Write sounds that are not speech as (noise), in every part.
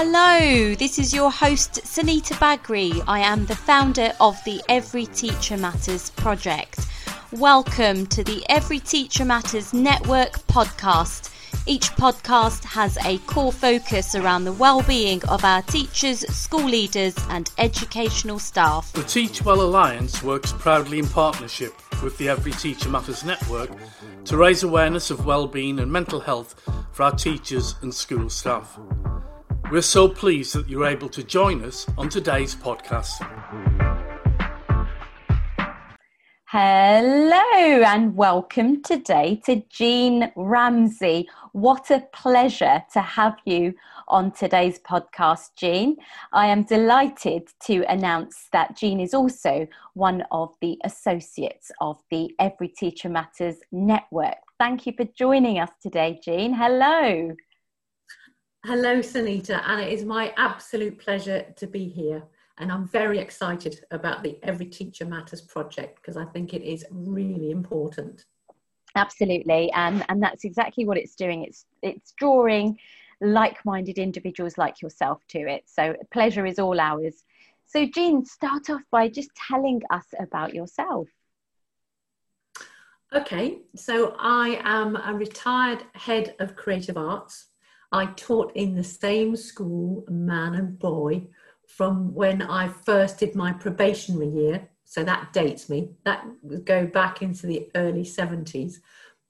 Hello, this is your host Sunita Bagri. I am the founder of the Every Teacher Matters project. Welcome to the Every Teacher Matters Network podcast. Each podcast has a core focus around the well-being of our teachers, school leaders and educational staff. The Teach Well Alliance works proudly in partnership with the Every Teacher Matters network to raise awareness of well-being and mental health for our teachers and school staff. We're so pleased that you're able to join us on today's podcast. Hello and welcome today to Jean Ramsey. What a pleasure to have you on today's podcast, Jean. I am delighted to announce that Jean is also one of the associates of the Every Teacher Matters network. Thank you for joining us today, Jean. Hello. Hello, Sunita, and it is my absolute pleasure to be here. And I'm very excited about the Every Teacher Matters project because I think it is really important. Absolutely, and and that's exactly what it's doing. It's it's drawing like-minded individuals like yourself to it. So pleasure is all ours. So Jean, start off by just telling us about yourself. Okay, so I am a retired head of creative arts I taught in the same school, man and boy, from when I first did my probationary year. So that dates me. That would go back into the early 70s.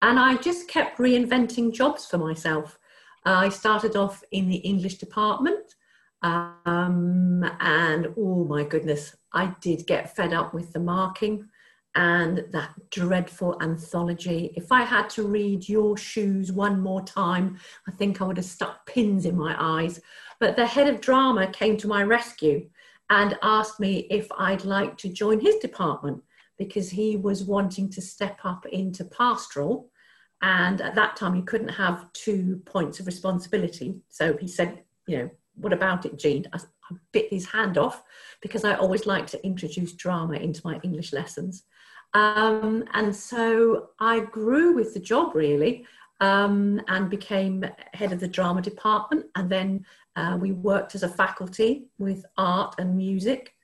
And I just kept reinventing jobs for myself. I started off in the English department. Um, and oh my goodness, I did get fed up with the marking and that dreadful anthology. If I had to read Your Shoes one more time, I think I would have stuck pins in my eyes. But the head of drama came to my rescue and asked me if I'd like to join his department because he was wanting to step up into pastoral. And at that time, you couldn't have two points of responsibility. So he said, you know, what about it, Jean? I, I bit his hand off because I always like to introduce drama into my English lessons. Um, and so I grew with the job really um, and became head of the drama department. And then uh, we worked as a faculty with art and music.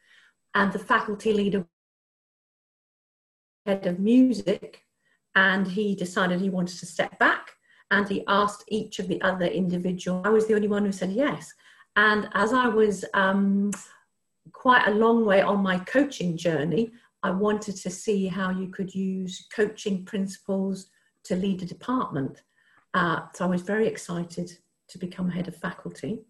And the faculty leader, head of music, and he decided he wanted to step back. And he asked each of the other individual. I was the only one who said yes. And as I was um, quite a long way on my coaching journey, I wanted to see how you could use coaching principles to lead a department. Uh, so I was very excited to become head of faculty.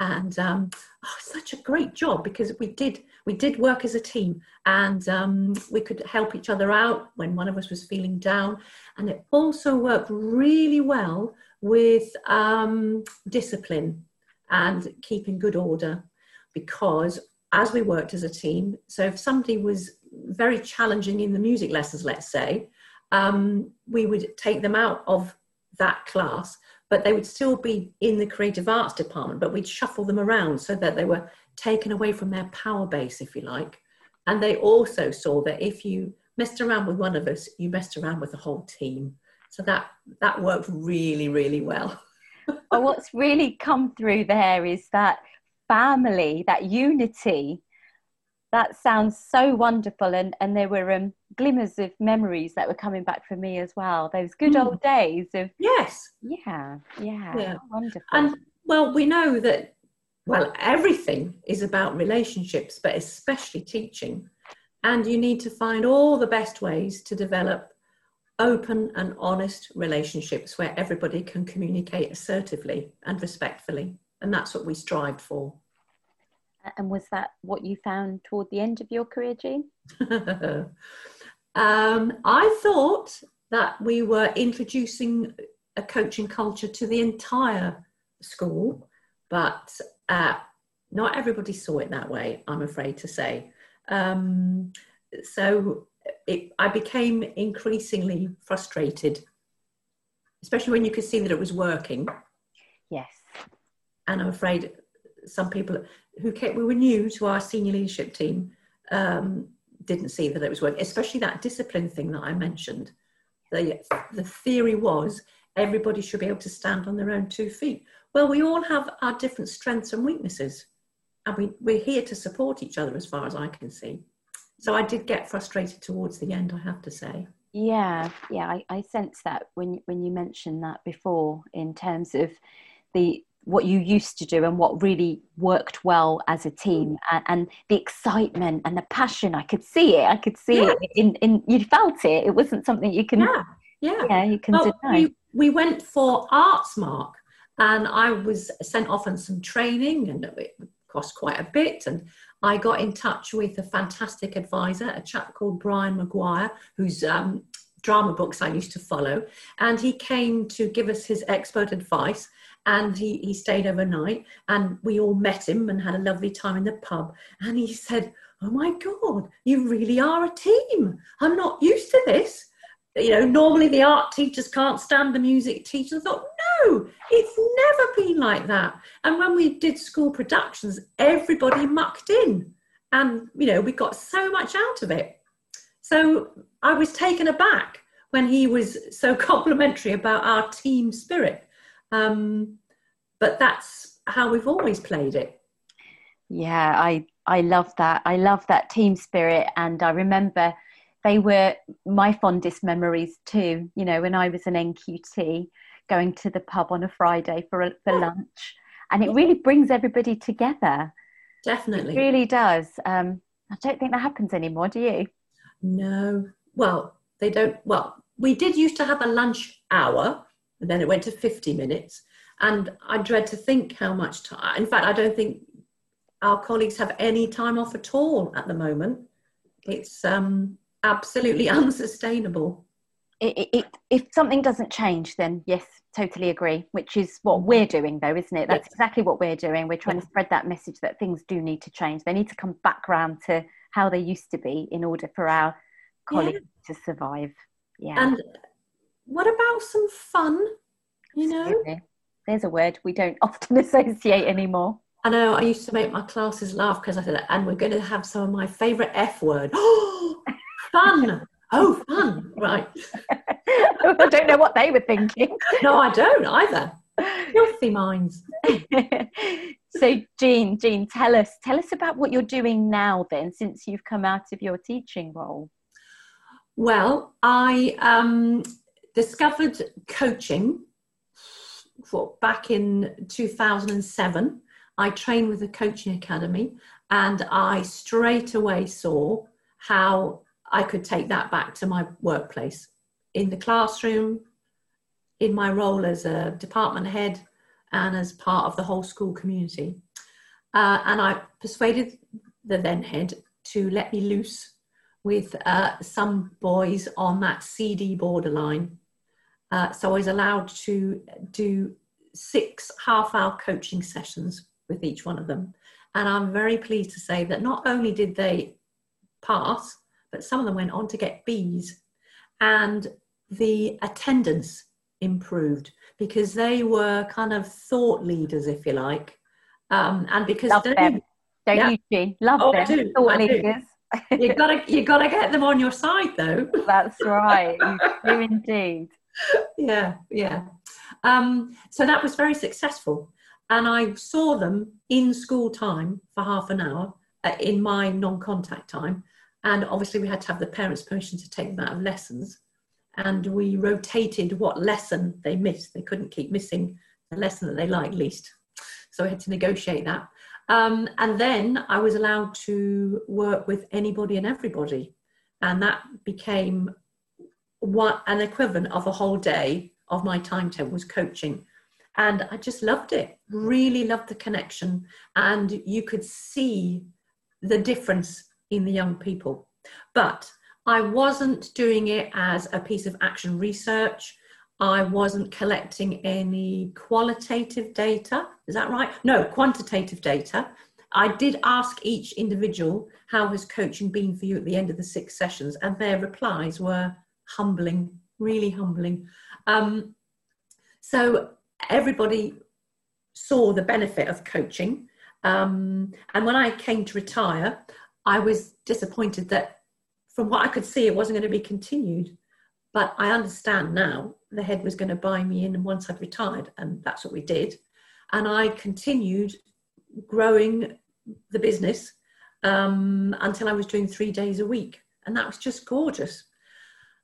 And um, oh, such a great job because we did we did work as a team and um, we could help each other out when one of us was feeling down. And it also worked really well with um, discipline and keeping good order because as we worked as a team, so if somebody was very challenging in the music lessons, let's say, um, we would take them out of that class, but they would still be in the creative arts department, but we'd shuffle them around so that they were taken away from their power base, if you like. And they also saw that if you messed around with one of us, you messed around with the whole team. So that that worked really, really well. (laughs) well, what's really come through there is that family, that unity that sounds so wonderful and and there were um, glimmers of memories that were coming back for me as well those good mm. old days of yes yeah yeah, yeah. wonderful and well we know that well everything is about relationships but especially teaching and you need to find all the best ways to develop open and honest relationships where everybody can communicate assertively and respectfully and that's what we strive for and was that what you found toward the end of your career, Jean? (laughs) um, I thought that we were introducing a coaching culture to the entire school, but uh, not everybody saw it that way, I'm afraid to say. Um, so it, I became increasingly frustrated, especially when you could see that it was working. Yes. And I'm afraid some people who came, we were new to our senior leadership team um, didn't see that it was working, especially that discipline thing that I mentioned. The, the theory was everybody should be able to stand on their own two feet. Well, we all have our different strengths and weaknesses, and we, we're here to support each other as far as I can see. So I did get frustrated towards the end, I have to say. Yeah, yeah, I, I sense that when when you mentioned that before in terms of the what you used to do and what really worked well as a team. And, and the excitement and the passion i could see it i could see yeah. it in, in you felt it. It wasn't something you can yeah yeah, yeah you can well, deny. We, we went for Artsmark and i was sent off on some training and it cost quite a bit. And i got in touch with a fantastic advisor a chap called brian mcguire who's um, drama books i used to follow. And he came to give us his expert advice and he, he stayed overnight and we all met him and had a lovely time in the pub. And he said oh my god you really are a team. I'm not used to this. You know normally the art teachers can't stand the music teachers. I thought no it's never been like that. And when we did school productions everybody mucked in. And you know we got so much out of it. So i was taken aback when he was so (laughs) complimentary about our team spirit um, but that's how we've always played it. Yeah, I I love that. I love that team spirit, and I remember they were my fondest memories too. You know, when I was an NQT, going to the pub on a Friday for for lunch, and it really brings everybody together. Definitely, it really does. Um, I don't think that happens anymore. Do you? No. Well, they don't. Well, we did used to have a lunch hour, and then it went to fifty minutes and I dread to think how much time. In fact, I don't think our colleagues have any time off at all at the moment. It's um, absolutely (laughs) unsustainable. It, it, if something doesn't change, then yes, totally agree. Which is what we're doing, though, isn't it? That's yes. exactly what we're doing. We're trying to spread that message that things do need to change. They need to come back round to how they used to be in order for our colleagues yeah. to survive. Yeah. And what about some fun? You know, there's a word we don't often (laughs) associate anymore. I know I used to make my classes laugh because I said, and we're going to have some of my favourite F word. (gasps) fun. Oh, fun. Right. (laughs) I don't know what they were thinking. (laughs) No, I don't either. Filthy minds. so Jean, Jean, tell us, tell us about what you're doing now then, since you've come out of your teaching role. Well, I um, discovered coaching for back in 2007. I trained with the coaching academy and I straight away saw how I could take that back to my workplace in the classroom, in my role as a department head, and as part of the whole school community. Uh, and I persuaded the then head to let me loose with uh, some boys on that CD borderline uh, so I was allowed to do six half hour coaching sessions with each one of them. And I'm very pleased to say that not only did they pass, but some of them went on to get B's. And the attendance improved because they were kind of thought leaders, if you like. Um, and because Love them. Don't yeah. you, Jean? Love oh, them. Do, thought leaders. you gotta you gotta get them on your side though. That's right. You (laughs) do indeed. Yeah, yeah. Um, so that was very successful. And I saw them in school time for half an hour uh, in my non contact time. And obviously, we had to have the parents' permission to take them out of lessons. And we rotated what lesson they missed. They couldn't keep missing the lesson that they liked least. So we had to negotiate that. Um, and then I was allowed to work with anybody and everybody. And that became what an equivalent of a whole day of my timetable was coaching. And i just loved it really loved the connection. And you could see the difference in the young people. But i wasn't doing it as a piece of action research. I wasn't collecting any qualitative data. Is that right? No quantitative data. I did ask each individual how has coaching been for you at the end of the six sessions? And their replies were humbling, really humbling. Um, so everybody saw the benefit of coaching. Um, and when I came to retire, I was disappointed that from what I could see, it wasn't going to be continued. But I understand now the head was going to buy me in once I'd retired, and that's what we did. And I continued growing the business um, until I was doing three days a week, and that was just gorgeous.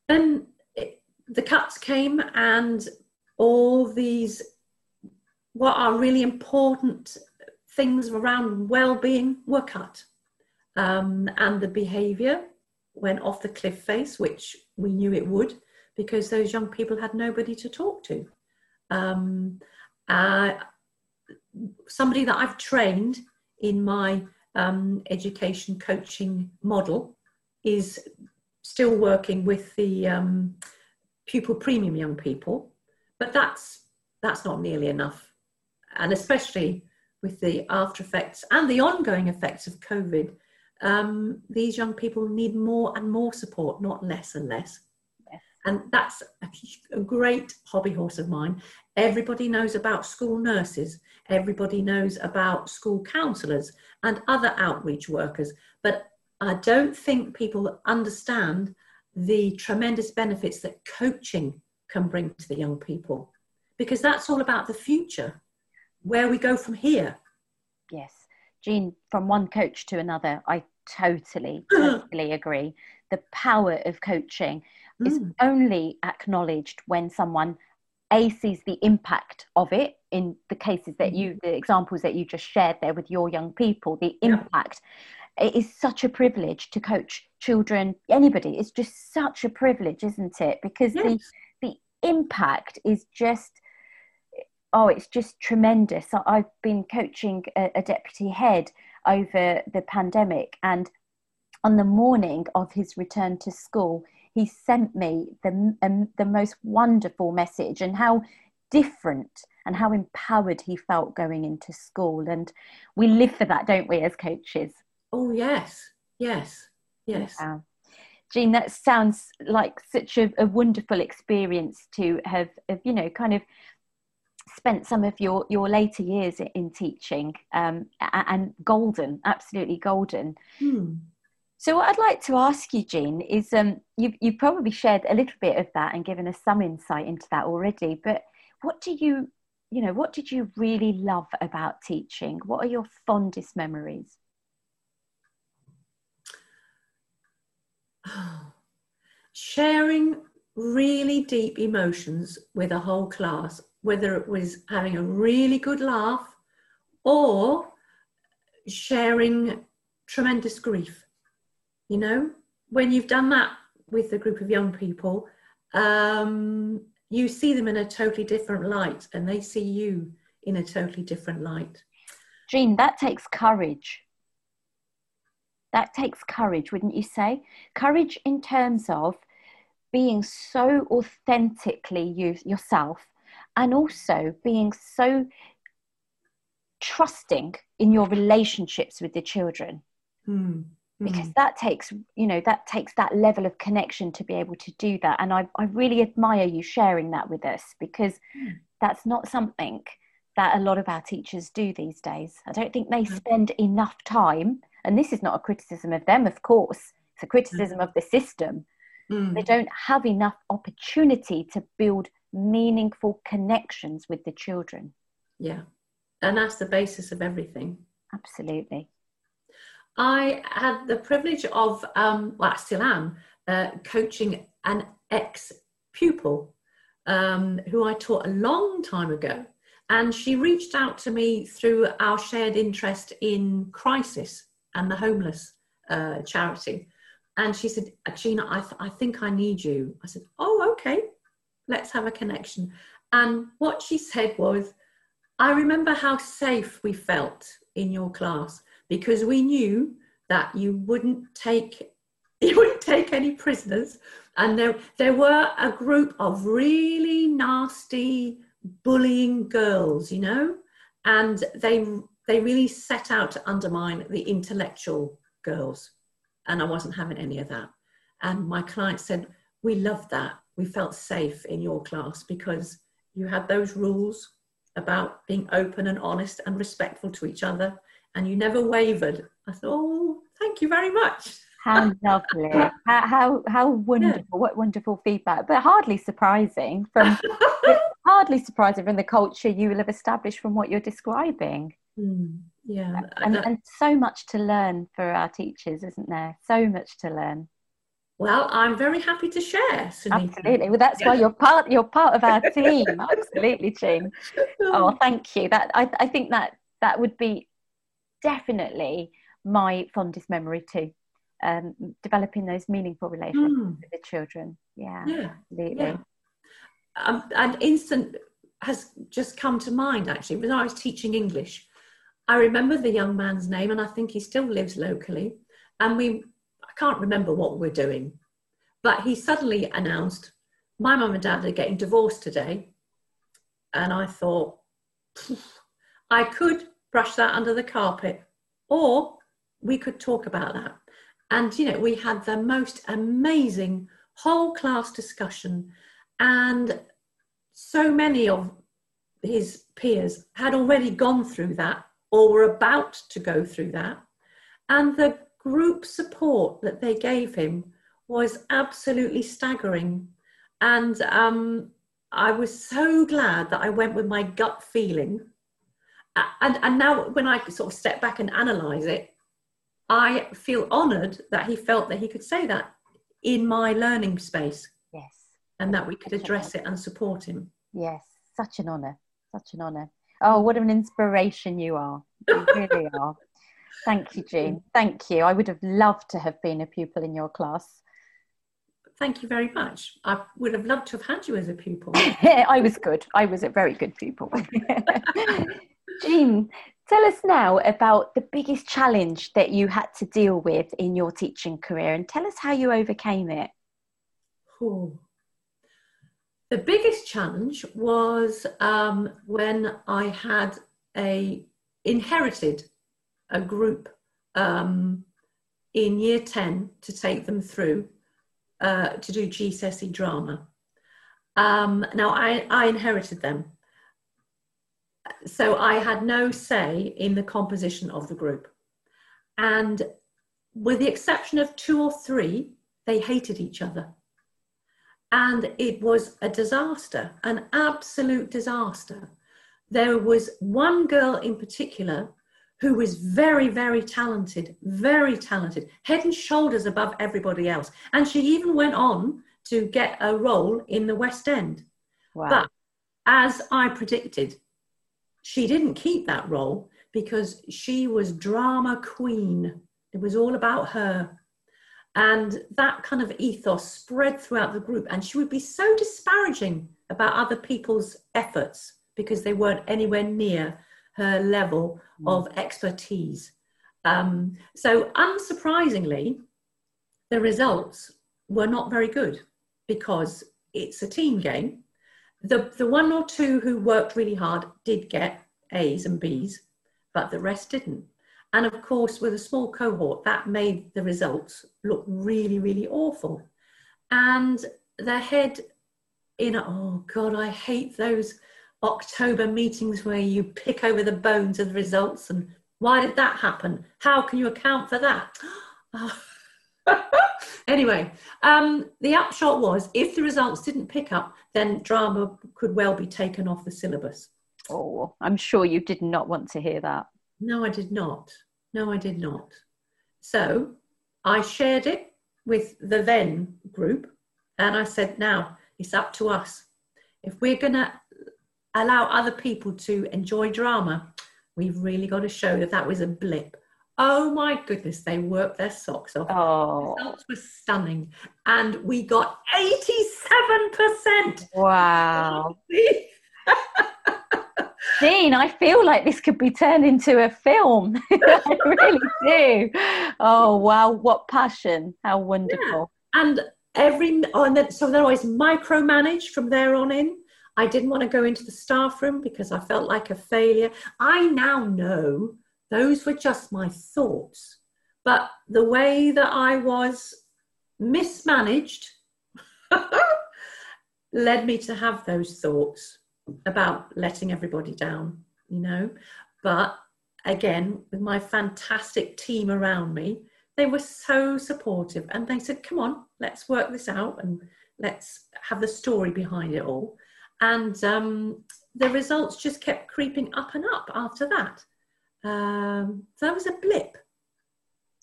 Then it, the cuts came, and all these what are really important things around well-being were cut, um, and the behaviour went off the cliff face, which we knew it would, because those young people had nobody to talk to. Um, uh, somebody that I've trained in my um, education coaching model is still working with the um, pupil premium young people, but that's that's not nearly enough, and especially with the after effects and the ongoing effects of COVID, um, these young people need more and more support, not less and less. And that's a, a great hobby horse of mine. Everybody knows about school nurses, everybody knows about school counsellors and other outreach workers, but I don't think people understand the tremendous benefits that coaching can bring to the young people because that's all about the future, where we go from here. Yes. Jean, from one coach to another, I totally, (clears throat) totally agree. The power of coaching mm. is only acknowledged when someone a sees the impact of it in the cases that you mm. the examples that you just shared there with your young people the impact yeah. It is such a privilege to coach children anybody it's just such a privilege isn't it because yes. the the impact is just oh it's just tremendous i've been coaching a, a deputy head over the pandemic and on the morning of his return to school he sent me the, um, the most wonderful message and how different and how empowered he felt going into school. And we live for that, don't we, as coaches? Oh, yes, yes, yes. Yeah. Jean, that sounds like such a, a wonderful experience to have, have, you know, kind of spent some of your, your later years in teaching um, and golden, absolutely golden. Hmm. So, what I'd like to ask you, Jean, is um, you've, you've probably shared a little bit of that and given us some insight into that already. But what do you, you know, what did you really love about teaching? What are your fondest memories? Sharing really deep emotions with a whole class, whether it was having a really good laugh or sharing tremendous grief you know? When you've done that with a group of young people um, you see them in a totally different light and they see you in a totally different light. Jean that takes courage that takes courage wouldn't you say courage in terms of being so authentically you, yourself and also being so trusting in your relationships with the children hmm because mm. that takes you know that takes that level of connection to be able to do that and i, I really admire you sharing that with us because mm. that's not something that a lot of our teachers do these days i don't think they mm. spend enough time and this is not a criticism of them of course. It's a criticism of the system. Mm. they don't have enough opportunity to build meaningful connections with the children. Yeah. And that's the basis of everything. Absolutely. I had the privilege of, um, well, I still am, uh, coaching an ex pupil um, who I taught a long time ago. And she reached out to me through our shared interest in crisis and the homeless uh, charity. And she said, Gina, I, th- I think I need you. I said, Oh, okay, let's have a connection. And what she said was, I remember how safe we felt in your class because we knew that you wouldn't take (laughs) you wouldn't take any prisoners and there there were a group of really nasty bullying girls you know and they they really set out to undermine the intellectual girls and i wasn't having any of that and my client said we loved that we felt safe in your class because you had those rules about being open and honest and respectful to each other and you never wavered. I thought, oh, thank you very much. how lovely. How, how, how wonderful. Yeah. What wonderful feedback. But hardly surprising from (laughs) hardly surprising from the culture you will have established from what you're describing. Mm, yeah. And, and so much to learn for our teachers, isn't there? So much to learn. Well, I'm very happy to share. Sunita. Absolutely. Well, that's yeah. why you're part. You're part of our (laughs) team. Absolutely, Jean. (laughs) Oh, thank you. That I, I think that that would be definitely my fondest memory too. Um, developing those meaningful relationships mm. with the children. Yeah, yeah. absolutely. Yeah. Um, an instant has just come to mind actually when I was teaching English. I remember the young man's name, and I think he still lives locally. And we I can't remember what we're doing. But he suddenly announced, My mum and dad are getting divorced today. And I thought, I could brush that under the carpet, or we could talk about that. And, you know, we had the most amazing whole class discussion. And so many of his peers had already gone through that or were about to go through that. And the group support that they gave him was absolutely staggering. And um, I was so glad that I went with my gut feeling. And, and now, when I sort of step back and analyze it, I feel honored that he felt that he could say that in my learning space. Yes. And that we could address it and support him. Yes, such an honor. Such an honor. Oh, what an inspiration you are. You really (laughs) are. Thank you, Jean. Thank you. I would have loved to have been a pupil in your class. Thank you very much. I would have loved to have had you as a pupil. (laughs) I was good. I was a very good pupil. (laughs) Jean, tell us now about the biggest challenge that you had to deal with in your teaching career and tell us how you overcame it. Ooh. The biggest challenge was um, when I had a inherited a group um, in year 10 to take them through uh, to do GCSE drama. Um, now, I, I inherited them. So I had no say in the composition of the group. And with the exception of two or three, they hated each other. And it was a disaster, an absolute disaster. There was one girl in particular who was very, very talented, very talented, head and shoulders above everybody else. And she even went on to get a role in the West End. Wow. But as I predicted, she didn't keep that role because she was drama queen. It was all about her. And that kind of ethos spread throughout the group. And she would be so disparaging about other people's efforts because they weren't anywhere near her level mm. of expertise. Um, so, unsurprisingly, the results were not very good because it's a team game. The, the one or two who worked really hard did get A's and B's, but the rest didn't. And of course, with a small cohort, that made the results look really, really awful. And the head in, oh God, I hate those October meetings where you pick over the bones of the results and why did that happen? How can you account for that? (laughs) anyway, um, the upshot was if the results didn't pick up, then drama could well be taken off the syllabus. Oh, I'm sure you did not want to hear that. No, I did not. No, I did not. So I shared it with the then group and I said, now it's up to us. If we're going to allow other people to enjoy drama, we've really got to show that that was a blip. Oh my goodness, they worked their socks off. Oh. The results were stunning. And we got 87%. Wow. (laughs) Jean, I feel like this could be turned into a film. (laughs) I really do. Oh, wow. What passion. How wonderful. Yeah. And every, oh, and then, so they're always micromanaged from there on in. I didn't want to go into the staff room because I felt like a failure. I now know those were just my thoughts. But the way that I was mismanaged (laughs) led me to have those thoughts about letting everybody down, you know. But again, with my fantastic team around me, they were so supportive and they said, come on, let's work this out and let's have the story behind it all. And um, the results just kept creeping up and up after that. Um, so that was a blip.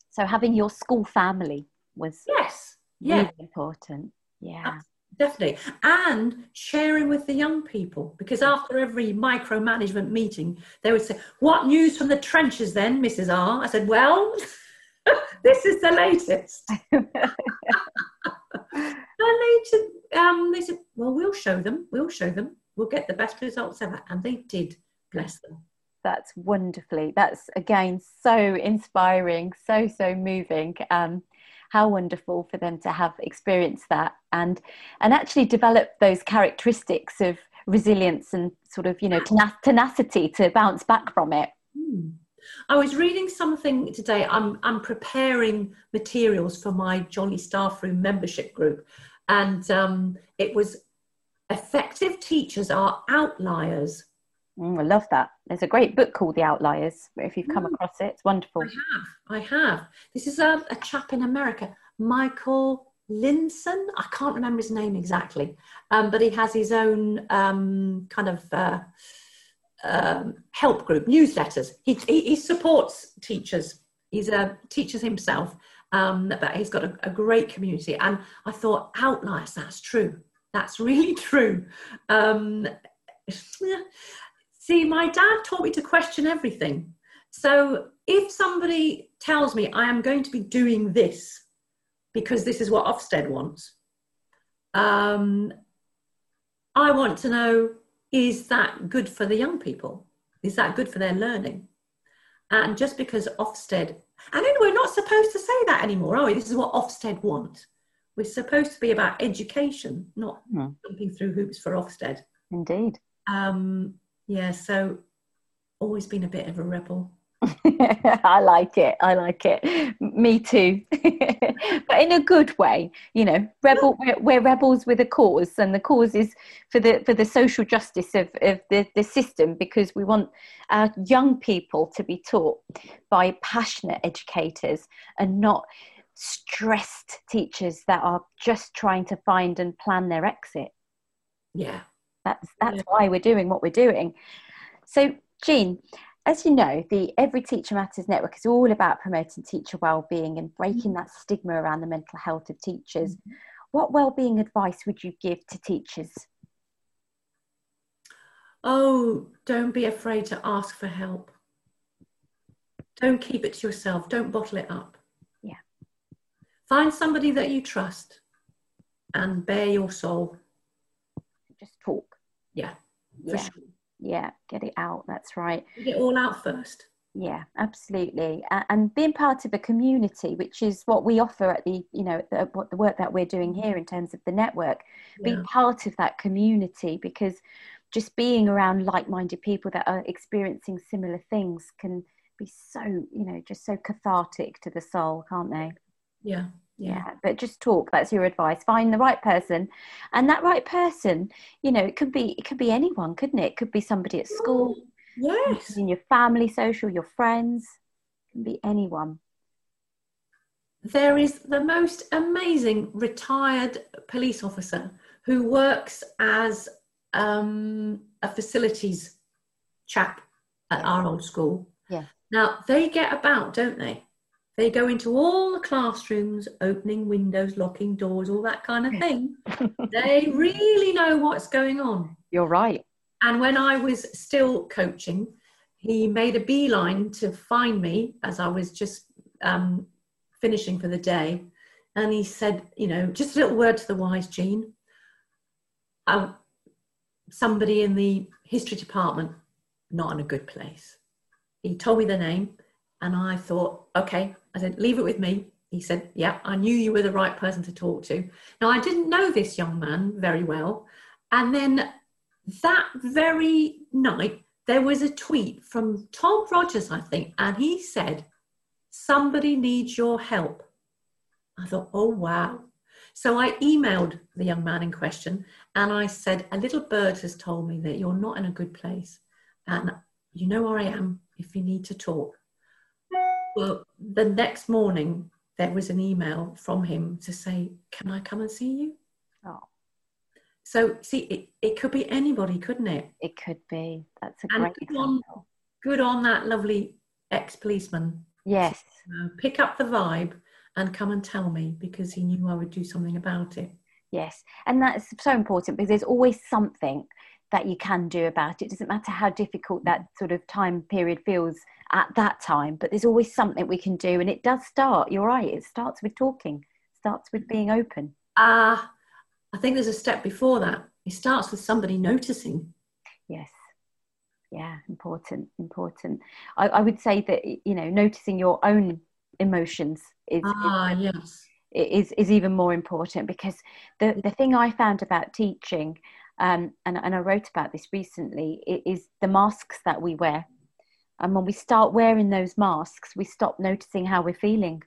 So having your school family was yes, really yeah, important. Yeah, definitely, and sharing with the young people because after every micromanagement meeting, they would say, "What news from the trenches, then, Mrs. R?" I said, "Well." (laughs) this is the latest. (laughs) the latest. Um, they said, "Well, we'll show them. We'll show them. We'll get the best results ever," and they did. Bless them. That's wonderfully. That's again so inspiring, so so moving. Um, how wonderful for them to have experienced that and and actually develop those characteristics of resilience and sort of you know tenacity to bounce back from it. Hmm. I was reading something today. I'm, I'm preparing materials for my Jolly Staff Room membership group, and um, it was effective teachers are outliers. Mm, I love that. There's a great book called The Outliers. If you've come mm. across it, it's wonderful. I have. I have. This is a, a chap in America, Michael Linsin. I can't remember his name exactly, um, but he has his own um, kind of. Uh, um, help group, newsletters. He, he, he, supports teachers. He's a teacher himself, um, but he's got a, a, great community. And I thought, outliers, that's true. That's really (laughs) true. (laughs) See, my dad taught me to question everything. So if somebody tells me I am going to be doing this because this is what Ofsted wants, um, I want to know is that good for the young people? Is that good for their learning? And just because Ofsted, and then we're not supposed to say that anymore, are we? This is what Ofsted want. We're supposed to be about education, not mm. jumping through hoops for Ofsted. Indeed. Um, yeah, so always been a bit of a rebel. (laughs) I like it. I like it. Me too. (laughs) but in a good way, you know, rebel. We're, we're, rebels with a cause, and the cause is for the for the social justice of, of the, the system because we want our young people to be taught by passionate educators and not stressed teachers that are just trying to find and plan their exit. Yeah. That's that's yeah. why we're doing what we're doing. So, Jean, as you know, the Every Teacher Matters network is all about promoting teacher well-being and breaking mm-hmm. that stigma around the mental health of teachers. Mm-hmm. What well-being advice would you give to teachers? Oh, don't be afraid to ask for help. Don't keep it to yourself. Don't bottle it up. Yeah. Find somebody that you trust and bare your soul. Just talk. Yeah. yeah. Sure yeah get it out that's right get it all out first yeah absolutely and being part of a community which is what we offer at the you know the, what the work that we're doing mm-hmm. here in terms of the network yeah. be part of that community because just being around like-minded people that are experiencing similar things can be so you know just so cathartic to the soul can't they yeah yeah. But just talk that's your advice. Find the right person and that right person you know it could be it could be anyone couldn't it? It could be somebody at school yes. in your family social your friends it can be anyone. There is the most amazing retired police officer who works as um, a facilities chap at our old school. Yeah. Now they get about don't they they go into all the classrooms, opening windows, locking doors, all that kind of thing. (laughs) they really know what's going on. You're right. And when I was still coaching, he made a beeline to find me as I was just um, finishing for the day. And he said, you know, just a little word to the wise, Jean. Uh, somebody in the history department, not in a good place. He told me the name, and I thought, okay, I said, leave it with me. He said, yeah, I knew you were the right person to talk to. Now, I didn't know this young man very well. And then that very night, there was a tweet from Tom Rogers, I think, and he said, somebody needs your help. I thought, oh, wow. So I emailed the young man in question and I said, a little bird has told me that you're not in a good place. And you know where I am if you need to talk. Well, the next morning, there was an email from him to say, Can I come and see you? Oh. So, see, it, it could be anybody, couldn't it? It could be. That's a And great good on- Good on that lovely ex policeman. Yes. Uh, pick up the vibe and come and tell me because he knew I would do something about it. Yes, and that's so important because there's always something that you can do about it. It doesn't matter how difficult that sort of time period feels at that time, but there's always something we can do. And it does start, you're right, it starts with talking, starts with being open. Ah, I think there's a step before that. It starts with somebody noticing. Yes. Yeah, important, important. I, I would say that, you know, noticing your own emotions is, Ah, yes. is is even more important because the the thing I found about teaching, um, and and I wrote about this recently, i- is the masks that we wear, and when we start wearing those masks, we stop noticing how we're feeling.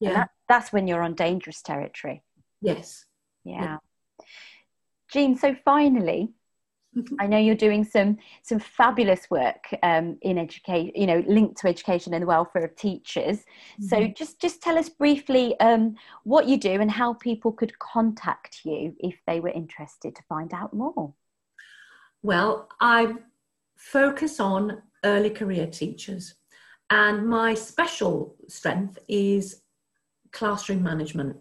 Yeah. that, that's when you're on dangerous territory. Yes. Yeah. Jean, so finally, (laughs) I know you're doing some some fabulous work um, in education, you know, linked to education and the welfare of teachers. So Mhm. just just tell us briefly um, what you do and how people could contact you if they were interested to find out more. Well, I focus on early career teachers, and my special strength is classroom management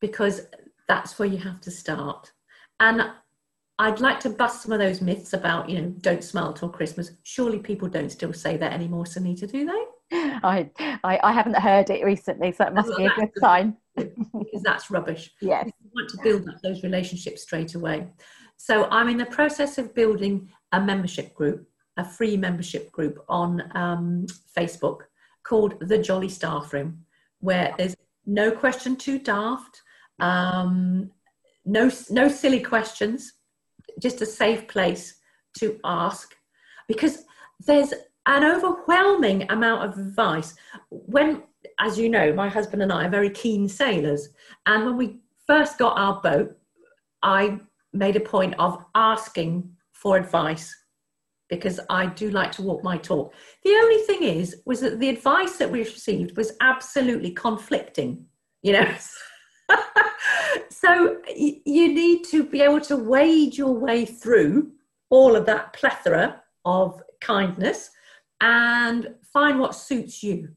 because that's where you have to start. And I'd like to bust some of those myths about, you know, don't smile till Christmas. Surely people don't still say that anymore, Sunita, do they? I, I I haven't heard it recently, so that must Well, be a good sign. Because that's rubbish. (laughs) Yes. We want to build up those relationships straight away. So I'm in the process of building a membership group, a free membership group on um, Facebook called the Jolly Staff Room, where there's no question too daft, um, no no silly questions, just a safe place to ask, because there's an overwhelming amount of advice when as you know, my husband and I are very keen sailors. And when we first got our boat, I made a point of asking for advice because I do like to walk my talk. The only thing is, was that the advice that we received was absolutely conflicting, you know. (laughs) so you need to be able to wade your way through all of that plethora of kindness and find what suits you.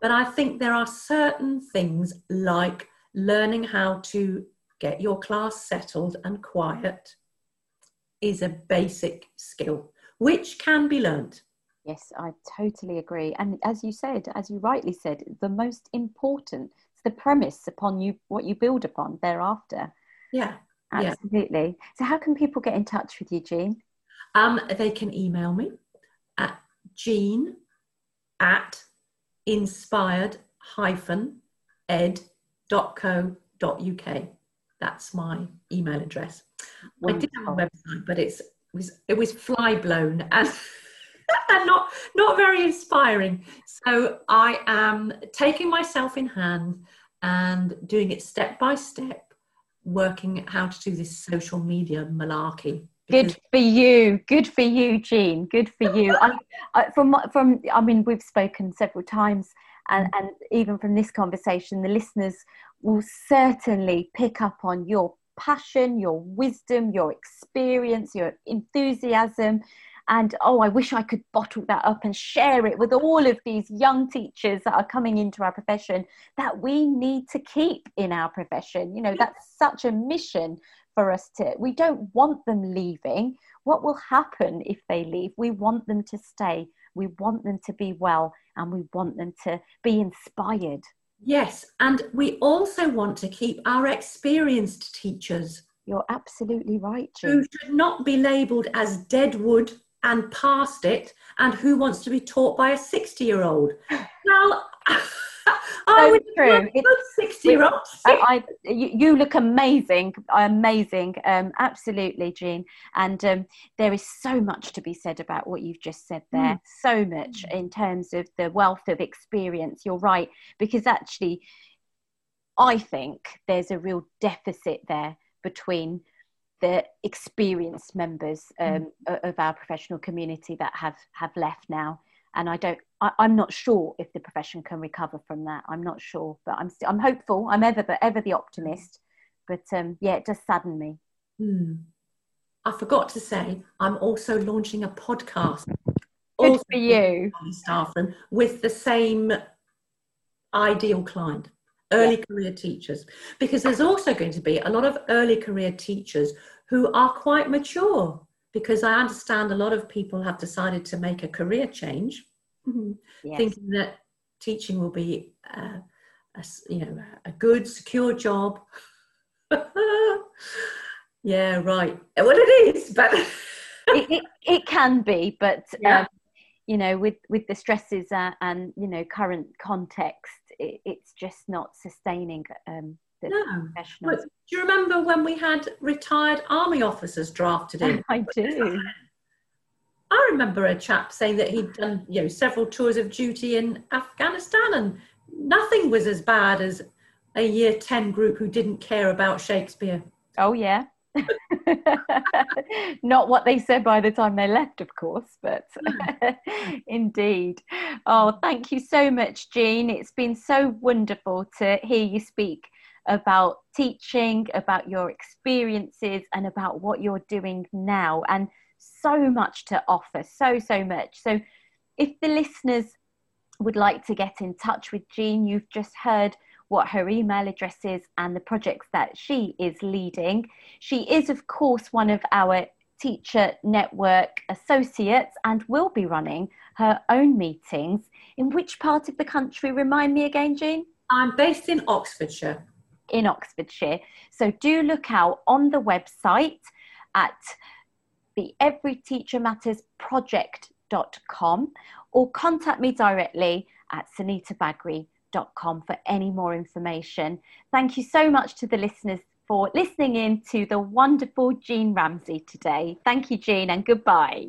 But I think there are certain things like learning how to get your class settled and quiet is a basic skill which can be learnt. Yes, I totally agree. And as you said, as you rightly said, the most important, it's the premise upon you what you build upon thereafter. Yeah. Yeah. Absolutely. So how can people get in touch with you, Jean? Um, they can email me at jean at inspired hyphen ed.co.uk. That's my email address. I did have a website, but it's, it was it was fly blown and, (laughs) and not not very inspiring. So I am taking myself in hand and doing it step by step, working how to do this social media malarkey. Good for you. Good for you, Jean. Good for you. (laughs) I, I, from from I mean, we've spoken several times, and mm. and even from this conversation, the listeners will certainly pick up on your passion, your wisdom, your experience, your enthusiasm. And oh, I wish I could bottle that up and share it with all of these young teachers that are coming into our profession that we need to keep in our profession. You know, that's such a mission for us to, we don't want them leaving. What will happen if they leave? We want them to stay. We want them to be well and we want them to be inspired. Yes, and we also want to keep our experienced teachers You're absolutely right, who should not be labelled as dead wood and past it, and who wants to be taught by a 60 year old. (sighs) Now, I So would true. It's- 60 year old. I, I you, you look amazing, amazing, um, absolutely, Jean. And um, there is so much to be said about what you've just said there. So much in terms of the wealth of experience. You're right, because actually, I think there's a real deficit there between the experienced members um, o- of our professional community that have have left now and I don't. I, am not sure if the profession can recover from that. I'm not sure, but I'm still. I'm hopeful. I'm ever, but ever the optimist. But um, yeah, it does sadden me. Hmm. I forgot to say, I'm also launching a podcast. Good for you. Staff and with the same ideal client, early yeah. career teachers, because there's also going to be a lot of early career teachers who are quite mature. Because I understand a lot of people have decided to make a career change, mm-hmm. yes. thinking that teaching will be, uh, a, you know, a good, secure job. (laughs) Yeah, right. Well, it is, but (laughs) it, it, it, can be, but yeah. um, you know, with with the stresses uh, and you know current context, it, it's just not sustaining. Um, no. professionals. do you remember when we had retired army officers drafted in? (laughs) I do. I remember a chap saying that he'd done, you know, several tours of duty in Afghanistan, and nothing was as bad as a year ten group who didn't care about Shakespeare. Oh yeah, (laughs) Not what they said by the time they left, of course, but (laughs) indeed. Oh, thank you so much, Jean. It's been so wonderful to hear you speak about teaching, about your experiences, and about what you're doing now, and so much to offer, so, so much. So, if the listeners would like to get in touch with Jean, you've just heard what her email address is and the projects that she is leading. She is, of course, one of our Teacher Network associates and will be running her own meetings. In which part of the country? Remind me again, Jean? I'm based in Oxfordshire. In Oxfordshire. So do look out on the website at the Every Teacher Matters project.com or contact me directly at Sinéad Mc Brearty com for any more information. Thank you so much to the listeners for listening in to the wonderful Jean Ramsey today. Thank you, Jean, and goodbye.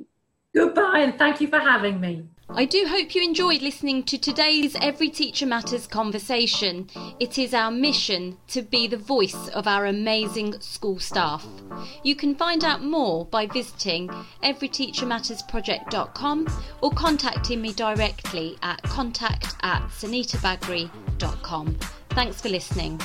Goodbye, and thank you for having me. I do hope you enjoyed listening to today's Every Teacher Matters conversation. It is our mission to be the voice of our amazing school staff. You can find out more by visiting everyteachermattersproject.com or contacting me directly at contact at sineadmcbrearty.com. Thanks for listening.